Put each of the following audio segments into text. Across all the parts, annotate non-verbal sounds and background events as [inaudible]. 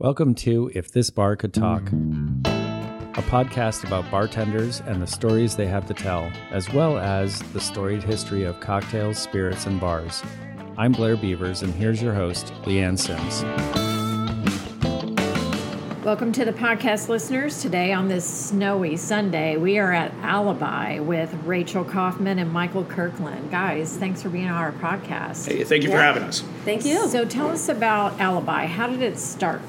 Welcome to If This Bar Could Talk, a podcast about bartenders and the stories they have to tell, as well as the storied history of cocktails, spirits, and bars. I'm Blair Beavers, and here's your host, Leanne Sims. Welcome to the podcast, listeners. Today, on this snowy Sunday, we are at Alibi with Rachel Kaufman and Michael Kirkland. Guys, thanks for being on our podcast. Hey, thank you for having us. Thank you. So, tell us about Alibi. How did it start?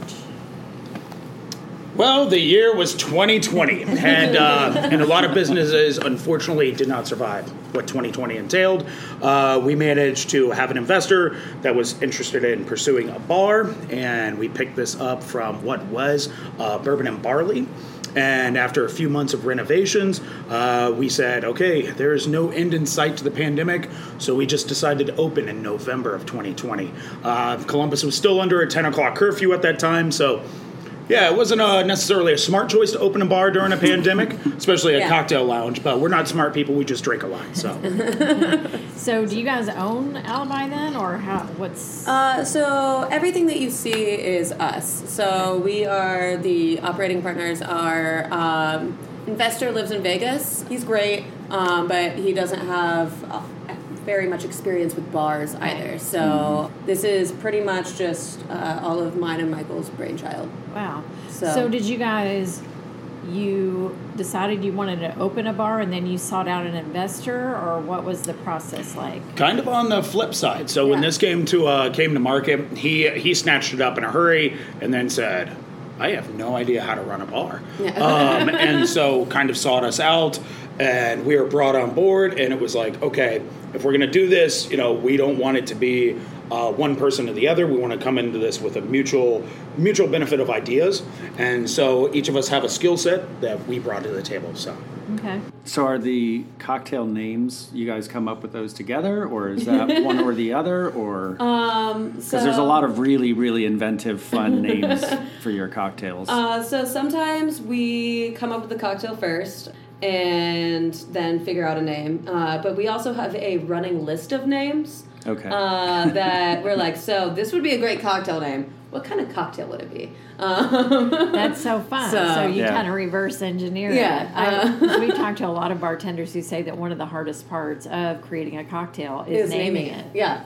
Well, the year was 2020, and uh, [laughs] and a lot of businesses unfortunately did not survive what 2020 entailed. Uh, we managed to have an investor that was interested in pursuing a bar, and we picked this up from what was uh, Bourbon and Barley. And after a few months of renovations, uh, we said, okay, there is no end in sight to the pandemic, so we just decided to open in November of 2020. Uh, Columbus was still under a 10 o'clock curfew at that time, so yeah, it wasn't uh, necessarily a smart choice to open a bar during a pandemic, especially a Yeah. cocktail lounge. But we're not smart people; we just drink a lot. So [laughs] So, do you guys own Alibi then, or how? What's Uh, so everything that you see is us. So we are the operating partners. Our um, investor lives in Vegas. He's great, um, but he doesn't have uh, very much experience with bars either. So this is pretty much just uh, all of mine and Michael's brainchild. wow? So- so, did you guys? You decided you wanted to open a bar, and then you sought out an investor, or what was the process like? kind of on the flip side. So when this came to uh, came to market, he he snatched it up in a hurry and then said. I have no idea how to run a bar. Yeah. Um, and [laughs] so kind of sought us out and we were brought on board and it was like, okay, if we're going to do this, you know, we don't want it to be uh, one person to the other. We want to come into this with a mutual mutual benefit of ideas. And so each of us have a skill set that we brought to the table. So Okay. So, are the cocktail names, you guys come up with those together, or is that [laughs] one or the other, or? Um, Because there's a lot of really, really inventive, fun [laughs] names for your cocktails. Uh, so sometimes we come up with the cocktail first and then figure out a name. Uh, but we also have a running list of names okay. uh, that we're like, so this would be a great cocktail name. What kind of cocktail would it be? Um, [laughs] That's so fun. So, So- you Yeah. kind of reverse engineer Yeah, it. I, uh, 'cause [laughs] we talked to a lot of bartenders who say that one of the hardest parts of creating a cocktail is, is naming, it. Yeah.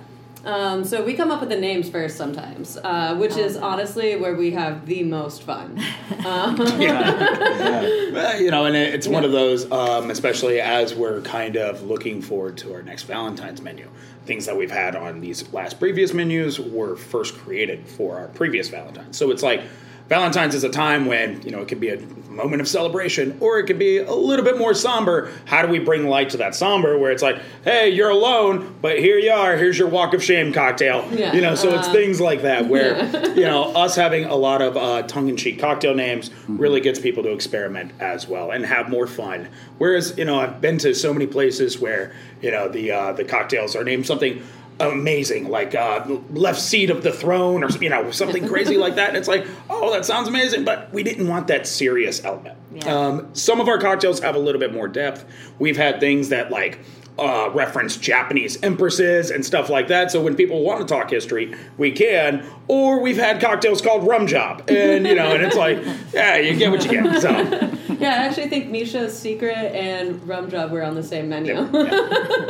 Um, so we come up with the names first sometimes, uh, which is honestly where we have the most fun. [laughs] Um, [laughs] Well, you know, and it- it's one of those, um, especially as we're kind of looking forward to our next Valentine's menu. Things that we've had on these last previous menus were first created for our previous Valentine's. So it's like Valentine's is a time when, you know, it could be a moment of celebration or it could be a little bit more somber. How do we bring light to that somber where it's like, hey, you're alone, but here you are. Here's your walk of shame cocktail. Yeah, You know, so it's uh, things like that where, [laughs] you know, us having a lot of uh, tongue in cheek cocktail names really gets people to experiment as well and have more fun. Whereas, you know, I've been to so many places where, you know, the uh, the cocktails are named something amazing like uh, left seat of the throne or you know something crazy like that. And it's like oh that sounds amazing. But we didn't want that serious element. Yeah. um, some of our cocktails have a little bit more depth. We've had things that like uh, reference Japanese empresses and stuff like that. So when people want to talk history, we can. Or we've had cocktails called Rum Job, and you know, and it's like, [laughs] yeah, you get what you get. So yeah, I actually think Misha's Secret and Rum Job were on the same menu. yeah.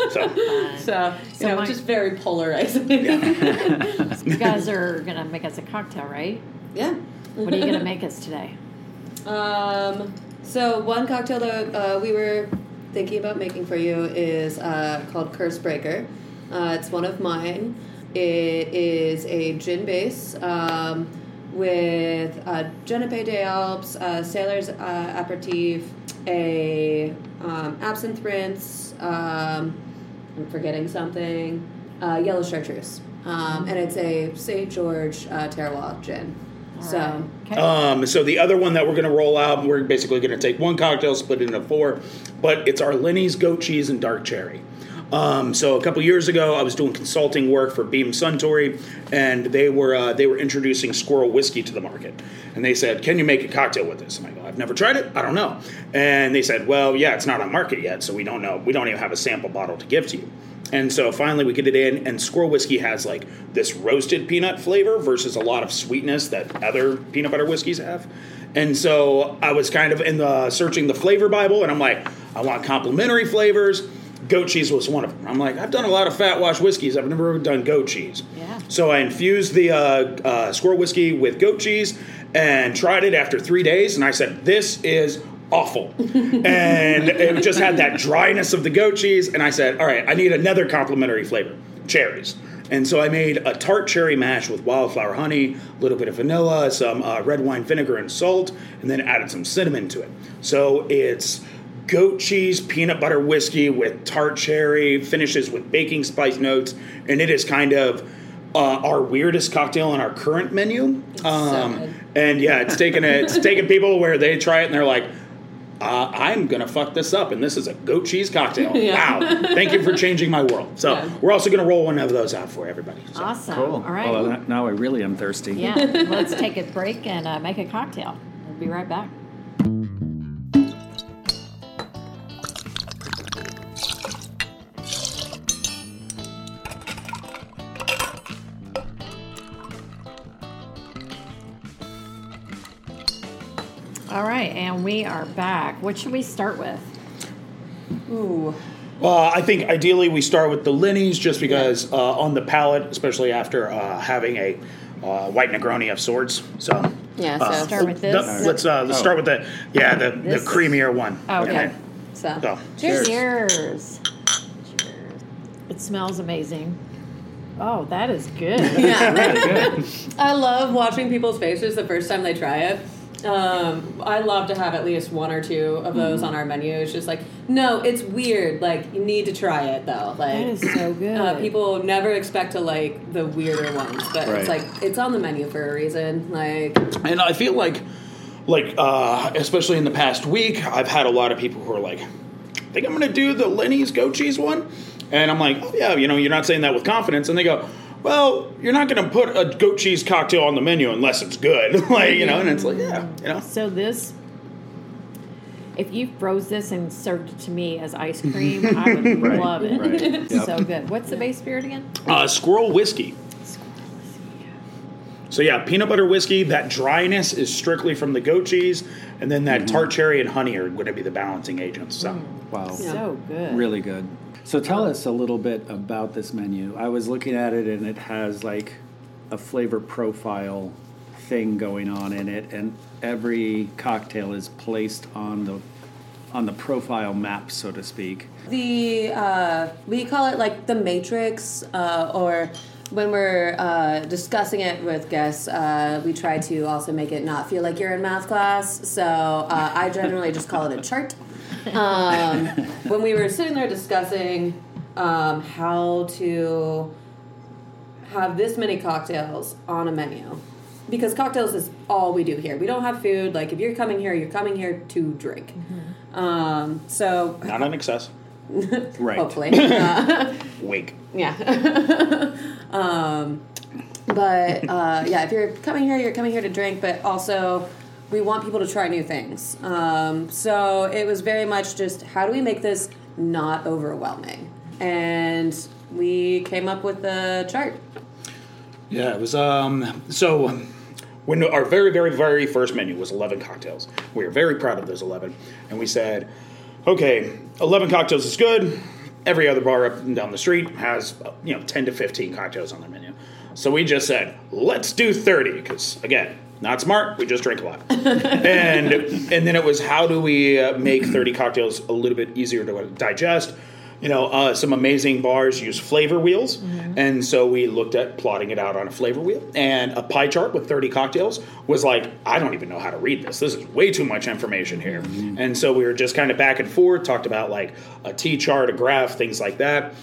so [laughs] So, you So know, my- just very polarizing. [laughs] You guys are going to make us a cocktail, right? yeah. What are you going to make us today? Um, so one cocktail that uh, we were thinking about making for you is uh, called Curse Breaker. Uh, it's one of mine. It is a gin base um, with uh, Genepe des Alpes, uh, Salers uh, Aperitif, a um, absinthe rinse. Um, I'm forgetting something. Uh, yellow chartreuse, um, and it's a St. George uh, terroir gin. So. Alright. Okay. Um, so the other one that we're going to roll out, we're basically going to take one cocktail, split it into four, but it's our Lenny's goat cheese and dark cherry. Um, so a couple years ago, I was doing consulting work for Beam Suntory, and they were uh, they were introducing Squirrel whiskey to the market, and they said, "Can you make a cocktail with this?" And I go, "I've never tried it. I don't know." And they said, "Well, yeah, it's not on market yet, so we don't know. We don't even have a sample bottle to give to you." And so finally we get it in, and Squirrel Whiskey has like this roasted peanut flavor versus a lot of sweetness that other peanut butter whiskeys have. And so I was kind of in the searching the flavor Bible, and I'm like, I want complementary flavors. Goat cheese was one of them. I'm like, I've done a lot of fat wash whiskeys. I've never done goat cheese. Yeah. So I infused the uh, uh, squirrel whiskey with goat cheese and tried it after three days, and I said, "This is awful." and it just had that dryness of the goat cheese, and I said, "All right, I need another complementary flavor, cherries." And so I made a tart cherry mash with wildflower honey, a little bit of vanilla, some uh, red wine vinegar, and salt, and then added some cinnamon to it. So it's goat cheese peanut butter whiskey with tart cherry, finishes with baking spice notes, and it is kind of uh, our weirdest cocktail on our current menu. Um, and yeah, it's taken it's taken people where they try it and they're like. Uh, I'm gonna fuck this up, and this is a goat cheese cocktail. [laughs] Yeah. Wow! Thank you for changing my world. So Yeah. we're also gonna roll one of those out for everybody. So. Awesome. Cool. All right. Well, now I really am thirsty. yeah, [laughs] let's take a break and uh, make a cocktail. We'll be right back. And we are back. What should we start with? Ooh. Uh, I think ideally we start with the Linnies just because uh, on the palate, especially after uh, having a uh, white Negroni of sorts. So Yeah, uh, so- Start with the- this? let's uh, let's start with the yeah the, the creamier one. Oh, okay. So, So cheers. Cheers. It smells amazing. Oh, that is good. Yeah. [laughs] [laughs] I love watching people's faces the first time they try it. Um, I love to have at least one or two of those Mm-hmm. on our menu. It's just like, no, it's weird. Like, you need to try it though. Like, That is so good. Uh, people never expect to like the weirder ones, but Right. it's like it's on the menu for a reason. Like, and I feel like like uh, especially in the past week, I've had a lot of people who are like, I think I'm going to do the Lenny's goat cheese one, and I'm like, oh yeah, you know, you're not saying that with confidence, and they go. Well, you're not going to put a goat cheese cocktail on the menu unless it's good, [laughs] like you know. And it's like, yeah, you know. So this, if you froze this and served it to me as ice [laughs] cream, I would Right, love it. right. It's Yep. so good. What's the base spirit again? Uh, squirrel whiskey. So yeah, peanut butter whiskey. That dryness is strictly from the goat cheese, and then that tart cherry and honey are going to be the balancing agents. So Wow. So good. Really good. So tell us a little bit about this menu. I was looking at it and it has like a flavor profile thing going on in it and every cocktail is placed on the on the profile map so to speak. the uh, we call it like the matrix uh, or when we're uh, discussing it with guests uh, we try to also make it not feel like you're in math class so uh, i generally just call it a chart um, when we were sitting there discussing um, how to have this many cocktails on a menu because cocktails is all we do here we don't have food like if you're coming here you're coming here to drink um, so not an excess. [laughs] Right. hopefully. [laughs] Uh, Wink. yeah. [laughs] um, but uh, yeah, if you're coming here, you're coming here to drink, but also we want people to try new things. Um, so it was very much just how do we make this not overwhelming? And we came up with the chart. Yeah, it was. Um, so when our very, very, very first menu was 11 cocktails, we were very proud of those 11, and we said, okay, 11 cocktails is good. Every other bar up and down the street has you know 10 to 15 cocktails on their menu. So we just said, let's do 30 because again, not smart. We just drink a lot, [laughs] and and then it was how do we uh, make 30 cocktails a little bit easier to digest. You know, uh, some amazing bars use flavor wheels, and so we looked at plotting it out on a flavor wheel. And a pie chart with 30 cocktails was like, I don't even know how to read this. This is way too much information here. And so we were just kind of back and forth, talked about like a T chart, a graph, things like that.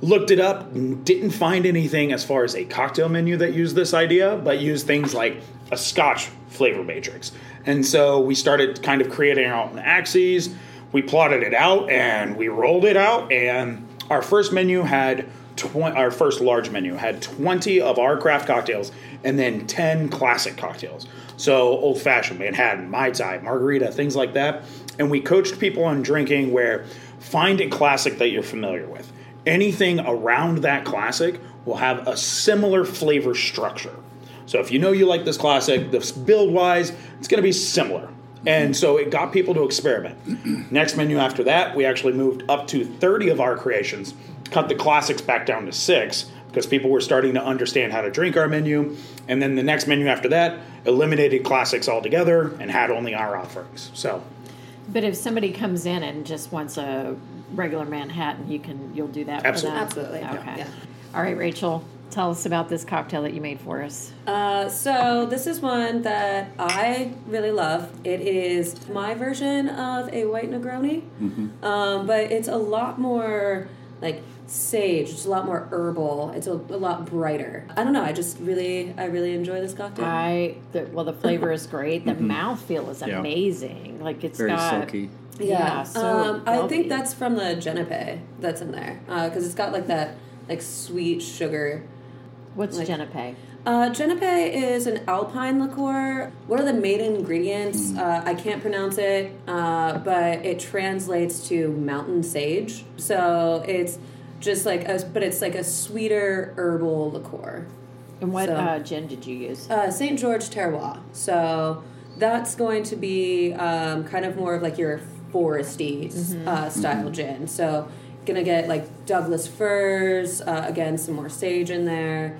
Looked it up, didn't find anything as far as a cocktail menu that used this idea, but used things like a Scotch flavor matrix. And so we started kind of creating our own axes. We plotted it out and we rolled it out, and our first menu had tw- our first large menu had 20 of our craft cocktails and then 10 classic cocktails. So old fashioned, Manhattan, Mai Tai, margarita, things like that. And we coached people on drinking where find a classic that you're familiar with. anything around that classic will have a similar flavor structure. So if you know you like this classic, this build wise, it's going to be similar. And so it got people to experiment. [clears throat] Next menu after that, we actually moved up to 30 of our creations, cut the classics back down to six because people were starting to understand how to drink our menu. And then the next menu after that, eliminated classics altogether and had only our offerings. So But if somebody comes in and just wants a regular Manhattan, you can you'll do that Absolutely. for them. Absolutely. Okay. Yeah. All right, Rachel, tell us about this cocktail that you made for us. Uh, so this is one that I really love. It is my version of a white Negroni, um, but it's a lot more like sage. It's a lot more herbal. It's a, a lot brighter. I don't know. I just really, I really enjoy this cocktail. I the, well, the flavor is great. The mouthfeel is Yeah. amazing. Like it's Very got silky. Yeah, so um, I think that's from the Genepe that's in there because it's got like that like sweet sugar. What's like- Genepe? Uh, Genepe is an alpine liqueur. What are the main Mm. ingredients? Uh, I can't pronounce it, uh, but it translates to mountain sage. So it's just like a, but it's like a sweeter herbal liqueur. And what So- uh, gin did you use? Uh, St. George Terroir. So that's going to be um, kind of more of like your foresty uh, style gin. So gonna get like Douglas firs, uh, again some more sage in there,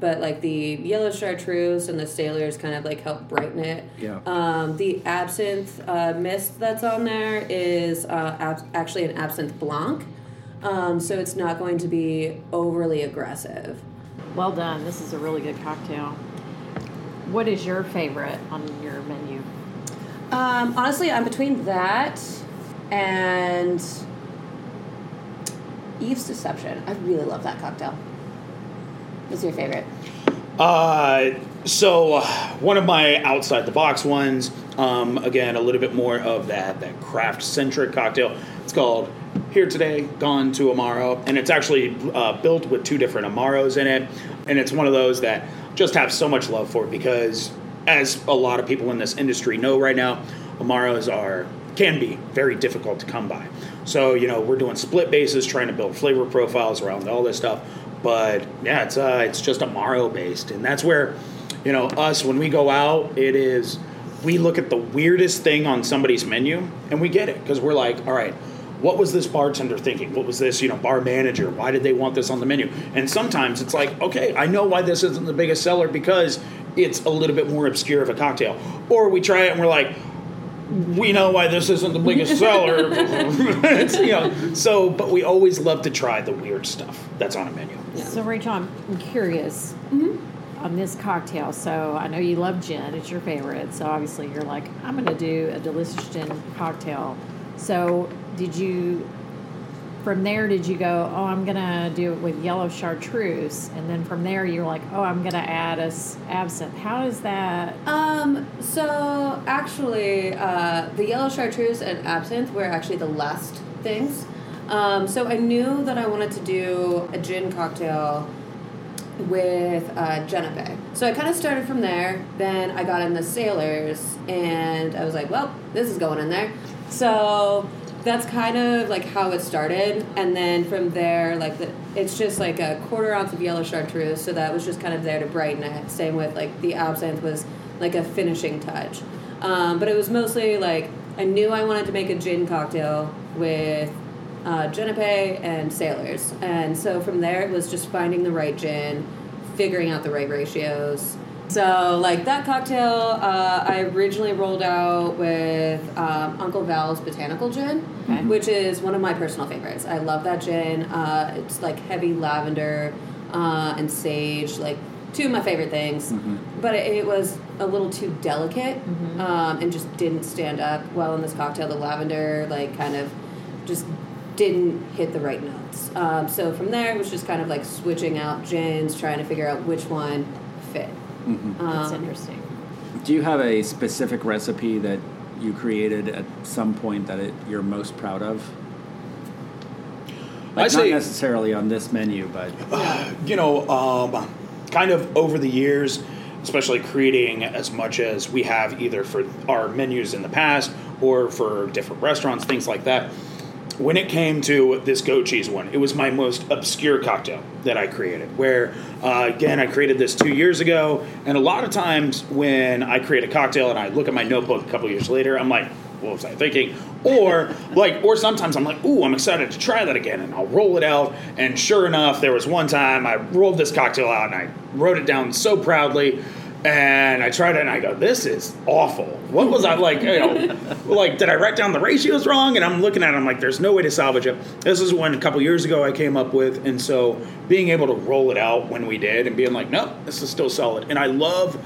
but like the yellow chartreuse and the Salers kind of like help brighten it. Yeah. Um, the absinthe uh, mist that's on there is uh, ab- actually an absinthe blanc. Um, so it's not going to be overly aggressive. Well done. This is a really good cocktail. What is your favorite on your menu? Um, honestly, I'm between that and Eve's Deception. I really love that cocktail. What's your favorite? Uh, so uh, one of my outside the box ones, um, again, a little bit more of that that craft centric cocktail. It's called Here Today, Gone to Amaro, and it's actually uh, built with two different Amaros in it, and it's one of those that just have so much love for because, as a lot of people in this industry know right now, Amaros are can be very difficult to come by. So you know we're doing split bases, trying to build flavor profiles around all this stuff. But yeah, it's uh, it's just Amaro based, and that's where you know us when we go out, it is we look at the weirdest thing on somebody's menu and we get it because we're like, all right. What was this bartender thinking? What was this, you know, bar manager? Why did they want this on the menu? And sometimes it's like, okay, I know why this isn't the biggest seller because it's a little bit more obscure of a cocktail. Or we try it and we're like, we know why this isn't the biggest seller. [laughs] it's, you know, so, but we always love to try the weird stuff that's on a menu. So, Rachel, I'm I'm curious mm-hmm. on this cocktail. So, I know you love gin; it's your favorite. So, obviously, you're like, I'm going to do a delicious gin cocktail. So, did you? From there, did you go? Oh, I'm to do it with yellow chartreuse, and then from there, you're like, oh, I'm to add a s- absinthe. how is that? Um, so actually, uh, the yellow chartreuse and absinthe were actually the last things. Um, so I knew that I wanted to do a gin cocktail with uh, Genepe. So I kind of started from there. Then I got in the Salers, and I was like, well, this is going in there. So that's kind of like how it started. And then from there, like the, it's just like a quarter ounce of yellow chartreuse. So that was just kind of there to brighten it. Same with like the absinthe was like a finishing touch. Um, but it was mostly like I knew I wanted to make a gin cocktail with uh, and Salers. And so from there, it was just finding the right gin, figuring out the right ratios. So, like that cocktail, uh, I originally rolled out with um, Uncle Val's Botanical Gin, Okay. which is one of my personal favorites. I love that gin. Uh, it's like heavy lavender uh, and sage, like two of my favorite things. But it, it was a little too delicate um, and just didn't stand up well in this cocktail. The lavender, like, kind of just didn't hit the right notes. Um, so from there, it was just kind of like switching out gins, trying to figure out which one fit. That's Um, interesting. Do you have a specific recipe that you created at some point that it, you're most proud of? I Like, say- not necessarily on this menu, but you know, um, kind of over the years, especially creating as much as we have either for our menus in the past or for different restaurants, things like that. When it came to this goat cheese one, it was my most obscure cocktail that I created. Where, uh, again, I created this two years ago, and a lot of times when I create a cocktail and I look at my notebook a couple years later, I'm like, what was I thinking? Or like, or sometimes I'm like, ooh, I'm excited to try that again, and I'll roll it out. And sure enough, there was one time I rolled this cocktail out and I wrote it down so proudly. And I tried it and I go, this is awful. What was I like? You know, [laughs] like, did I write down the ratios wrong? And I'm looking at it, I'm like, there's no way to salvage it. This is one a couple years ago I came up with. And so being able to roll it out when we did and being like, no, this is still solid. And I love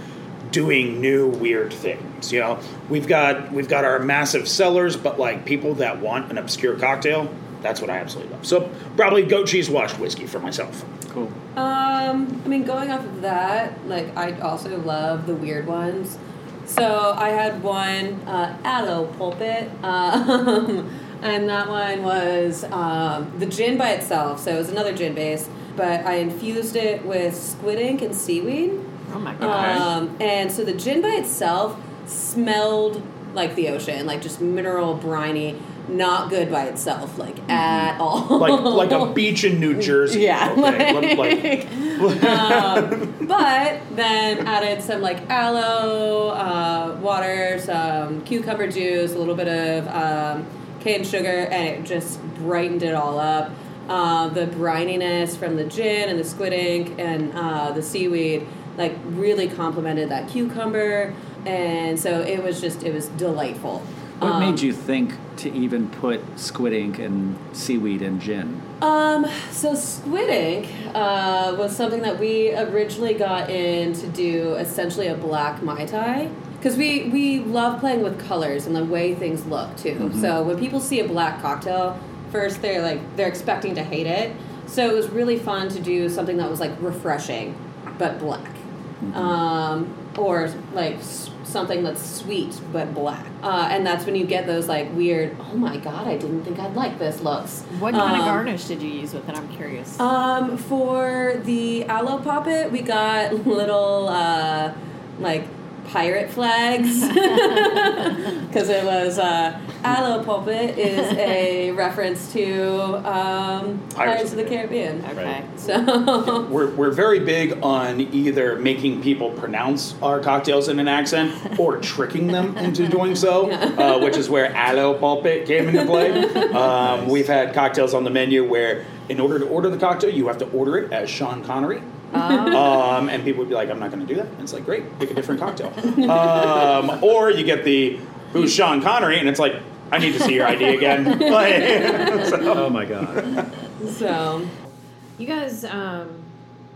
doing new weird things. You know, we've got we've got our massive sellers, but like people that want an obscure cocktail, that's what I absolutely love. So probably goat cheese washed whiskey for myself. Cool. Um, I mean, going off of that, like I also love the weird ones. So I had one uh, aloe pulpit, [laughs] um, and that one was um, the gin by itself. So it was another gin base, but I infused it with squid ink and seaweed. Oh my gosh. Um, and so the gin by itself smelled like the ocean, like just mineral briny, not good by itself, like at all. Like like a [laughs] beach in New Jersey. Yeah. Okay, [laughs] like- um, but then added some like aloe, uh, water, some cucumber juice, a little bit of um, cane sugar, and it just brightened it all up. Uh, the brininess from the gin and the squid ink and uh, the seaweed like really complemented that cucumber, and so it was just it was delightful. What Um, made you think to even put squid ink and seaweed in gin? Um, so squid ink uh, was something that we originally got in to do essentially a black mai tai because we we love playing with colors and the way things look too. So when people see a black cocktail, first they're like they're expecting to hate it. So it was really fun to do something that was like refreshing, but black, um, or like something that's sweet but black. Uh, and that's when you get those like weird. Oh my god! I didn't think I'd like this looks. what kind of Um, garnish did you use with it? I'm curious. um, for the aloe puppet, we got [laughs] little uh, like pirate flags [laughs] [laughs] because it was uh, aloe puppet is a [laughs] reference to um, Pirates of the Caribbean. okay. So We're, we're very big on either making people pronounce our cocktails in an accent or tricking them into doing so, uh, which is where aloe pulpit came into play. Um, we've had cocktails on the menu where, in order to order the cocktail, you have to order it as Sean Connery. Um, and people would be like, I'm not going to do that. And it's like, great, pick a different cocktail. Um, or you get the, who's Sean Connery? And it's like, I need to see your ID again. [laughs] Like, [laughs] so- Oh my god. so You guys, um,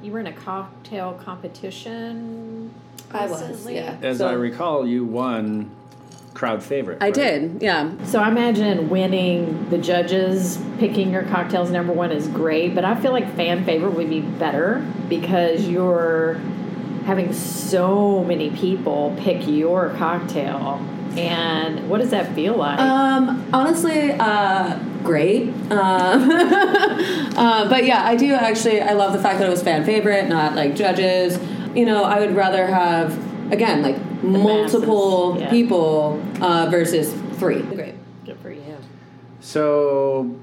you were in a cocktail competition. I was recently? yeah. As So- I recall, you won crowd favorite. I right? did yeah. So I imagine winning the judges picking your cocktails number one is great, but I feel like fan favorite would be better because you're having so many people pick your cocktail. And what does that feel like? Um, honestly, uh, great. Um, [laughs] uh, but yeah, I do actually. I love the fact that it was fan favorite, not like judges. You know, I would rather have again like multiple masses, yeah. people uh, versus three. Great. Good for you. So,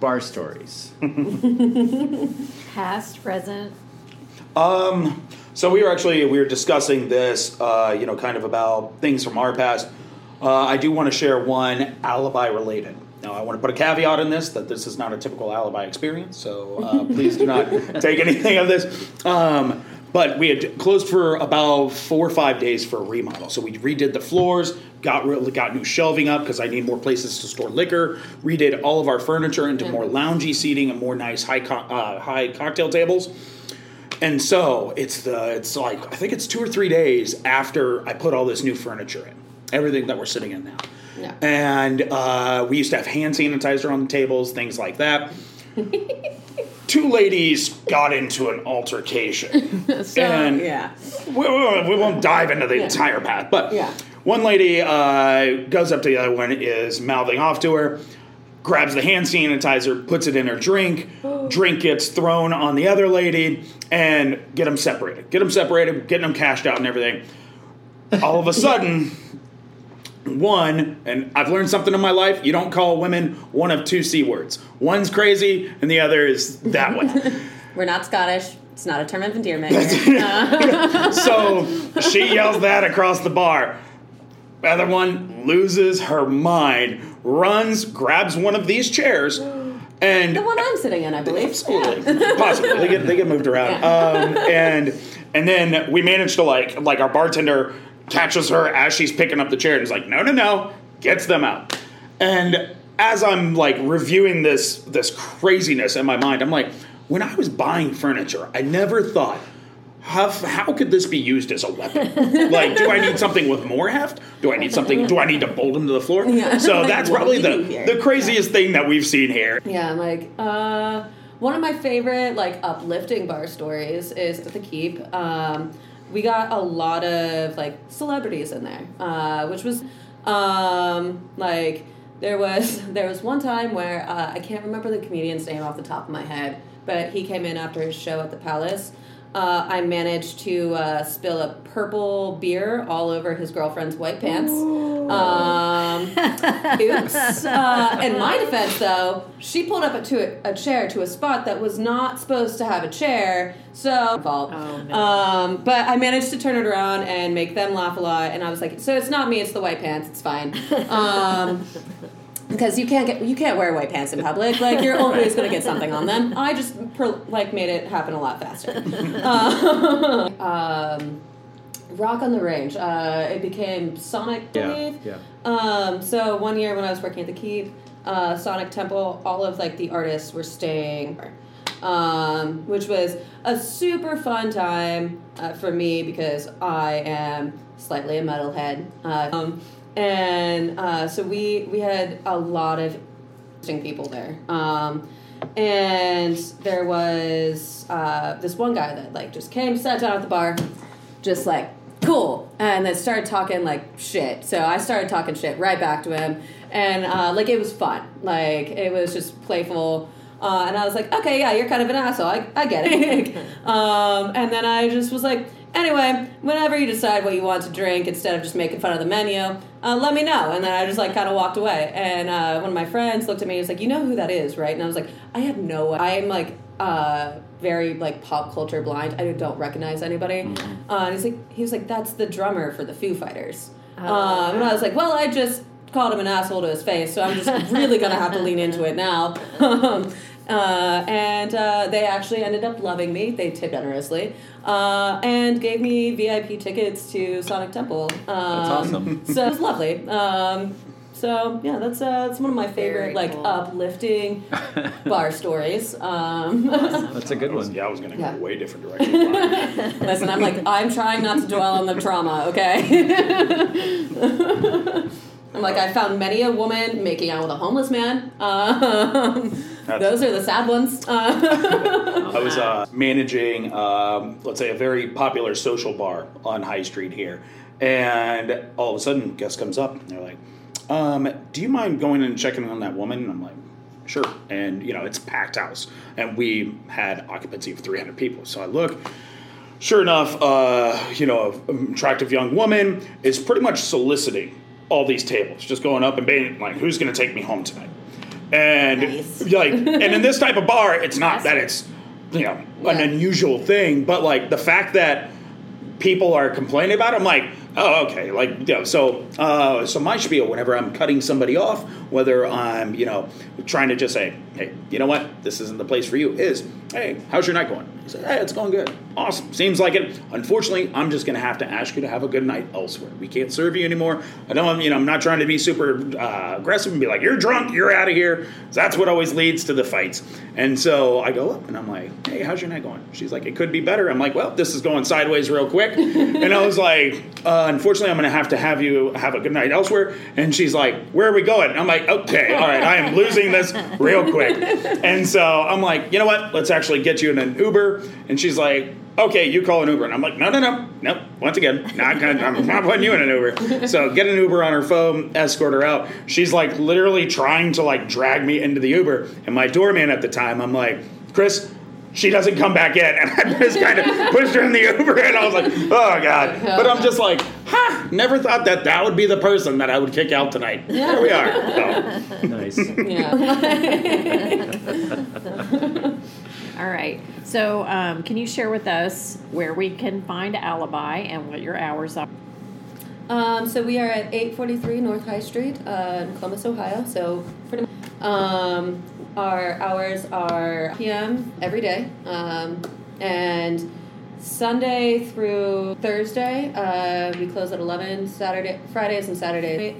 bar stories. [laughs] Past, present. Um, so we were actually we were discussing this, uh, you know, kind of about things from our past. Uh, I do want to share one alibi related. Now, I want to put a caveat in this that this is not a typical alibi experience, so uh, please do not [laughs] take anything of this. Um, but we had closed for about four or five days for a remodel. So we redid the floors, got got new shelving up because I need more places to store liquor. Redid all of our furniture into more loungy seating and more nice high co- uh, high cocktail tables. And so it's the it's like I think it's two or three days after I put all this new furniture in, everything that we're sitting in now. Yeah. And uh, we used to have hand sanitizer on the tables, things like that. [laughs] Two ladies got into an altercation. [laughs] So And- yeah. we, we- we won't dive into the Yeah. entire path, but Yeah. one lady uh, goes up to the other one, is mouthing off to her, grabs the hand sanitizer, puts it in her drink. [gasps] drink gets thrown on the other lady, and get them separated. Get them separated, getting them cashed out and everything. All of a sudden, one, and I've learned something in my life. You don't call women one of two c words. One's crazy, and the other is that one. [laughs] We're not Scottish. It's not a term of endearment. here. [laughs] [laughs] so she yells that across the bar. Other one loses her mind, runs, grabs one of these chairs, and the one I'm sitting in, I believe. Absolutely. Possibly. They get they get moved around. Um, and and then we managed to like like our bartender catches her as she's picking up the chair and is like, no, no, no, gets them out. And as I'm like reviewing this this craziness in my mind, I'm like, when I was buying furniture, I never thought how, how could this be used as a weapon? [laughs] like, do I need something with more heft? Do I need something? Do I need to bolt him to the floor? Yeah. So [laughs] that's probably the, the craziest thing that we've seen here. Yeah, I'm like, uh, one of my favorite like uplifting bar stories is at the Keep. Um, we got a lot of like celebrities in there, uh, which was um, like there was [laughs] there was one time where uh, I can't remember the comedian's name off the top of my head, but he came in after his show at the Palace. Uh, I managed to uh, spill a purple beer all over his girlfriend's white pants. Um, oops. Uh, in my defense, though, she pulled up to a, a chair to a spot that was not supposed to have a chair, so fault. Oh, no. Um, but I managed to turn it around and make them laugh a lot, and I was like, "So it's not me; it's the white pants. It's fine." Um, because you can't get you can't wear white pants in public. Like you're [laughs] always going to get something on them. I just per, like made it happen a lot faster. Uh, [laughs] um, Rock on the Range. Uh, it became Sonic. I Yeah, believe. yeah. Um, so one year when I was working at the Keep, uh, Sonic Temple, all of like the artists were staying, um, which was a super fun time uh, for me because I am slightly a metalhead. Uh, um, and uh, so we we had a lot of interesting people there. Um, and there was uh, this one guy that like just came, sat down at the bar, just like cool, and then started talking like shit. So I started talking shit right back to him, and uh, like it was fun, like it was just playful. Uh, and I was like, okay, yeah, you're kind of an asshole. I, I get it. [laughs] um, and then I just was like, anyway, whenever you decide what you want to drink, instead of just making fun of the menu, uh, let me know. And then I just like kind of walked away. And uh, one of my friends looked at me and was like, you know who that is, right? And I was like, I have no. I'm like uh, very like pop culture blind. I don't recognize anybody. Uh, and he's like, he was like, that's the drummer for the Foo Fighters. Um, and I was like, well, I just called him an asshole to his face, so I'm just [laughs] really gonna have to lean into it now. [laughs] uh, and uh, they actually ended up loving me. They tipped generously uh, and gave me VIP tickets to Sonic Temple. Um, That's awesome. So it was lovely. Um, so yeah, that's uh, that's one of my favorite Very like cool. uplifting [laughs] bar stories. Um, That's a good one. yeah, I was going to go Yeah. a way different direction. [laughs] listen, I'm like I'm trying not to dwell on the trauma. Okay. [laughs] I'm like I found many a woman making out with a homeless man. Um, those are the sad ones. Uh, I was uh, managing, um, let's say, a very popular social bar on High Street here, and all of a sudden, guest comes up, and they're like, um, "Do you mind going and checking on that woman?" And I'm like, "Sure." And you know, it's a packed house, and we had occupancy of 300 people. So I look. Sure enough, uh, you know, an attractive young woman is pretty much soliciting all these tables, just going up and being like, "Who's going to take me home tonight?" And Nice. [laughs] like, and in this type of bar, it's not that it's you know an unusual thing, but like the fact that people are complaining about it, I'm like, oh, okay, like you know, so uh, so my spiel whenever I'm cutting somebody off, whether I'm you know trying to just say, hey, you know what, this isn't the place for you, is hey, how's your night going? I say, hey, it's going good, awesome, seems like it. Unfortunately, I'm just gonna have to ask you to have a good night elsewhere. We can't serve you anymore. I know I'm, you know, I'm not trying to be super uh, aggressive and be like, you're drunk, you're out of here. That's what always leads to the fights. And so I go up and I'm like, hey, how's your night going? She's like, it could be better. I'm like, well, this is going sideways real quick. [laughs] and I was like, uh, unfortunately, I'm going to have to have you have a good night elsewhere. And she's like, where are we going? I'm like, okay, all right, I am losing this real quick. And so I'm like, you know what? Let's actually get you in an Uber. And she's like, okay, you call an Uber. And I'm like, no, no, no, nope. Once again, not gonna, I'm not putting you in an Uber. So get an Uber on her phone, escort her out. She's like literally trying to like drag me into the Uber. And my doorman at the time, I'm like, Chris, she doesn't come back in. [laughs] And I just kind of pushed her in the Uber and I was like, oh God. But I'm just like, ha! Never thought that that would be the person that I would kick out tonight. There we are. So, Nice. Yeah. [laughs] All right. So, um, can you share with us where we can find Alibi and what your hours are? Um, so we are at 843 North High Street uh, in Columbus, Ohio. So pretty much, um, our hours are PM every day. Um, and Sunday through Thursday, uh, we close at 11, Saturday, Fridays and Saturdays.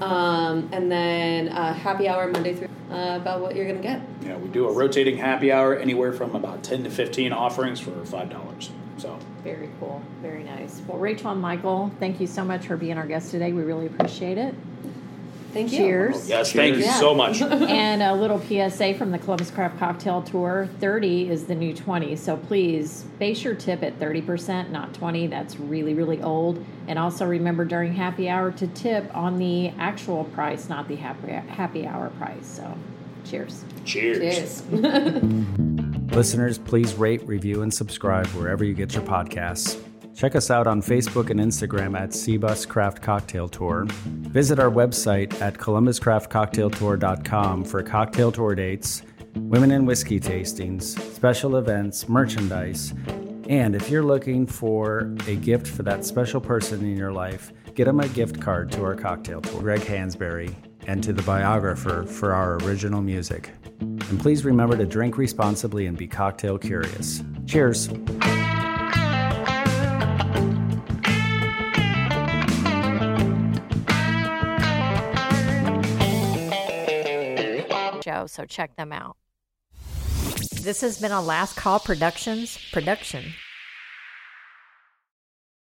Um, and then uh, happy hour Monday through uh, about what you're going to get. yeah, we do a rotating happy hour anywhere from about 10 to 15 offerings for $5. So, Very cool. Very nice. Well, Rachel and Michael, thank you so much for being our guest today. We really appreciate it. Thank you. Cheers. yes, thank you Cheers. so much. [laughs] and a little PSA from the Columbus Craft Cocktail Tour 30 is the new 20. So please base your tip at 30%, not 20. That's really, really old. And also remember during happy hour to tip on the actual price, not the happy, happy hour price. So cheers. Cheers. Cheers. [laughs] Listeners, please rate, review, and subscribe wherever you get your podcasts. Check us out on Facebook and Instagram at Seabus Craft Cocktail Tour. Visit our website at columbuscraftcocktailtour.com for cocktail tour dates, women and whiskey tastings, special events, merchandise, and if you're looking for a gift for that special person in your life, get them a gift card to our cocktail tour, Greg Hansberry, and to the biographer for our original music. And please remember to drink responsibly and be cocktail curious. Cheers. Show, so check them out. This has been a Last Call Productions production.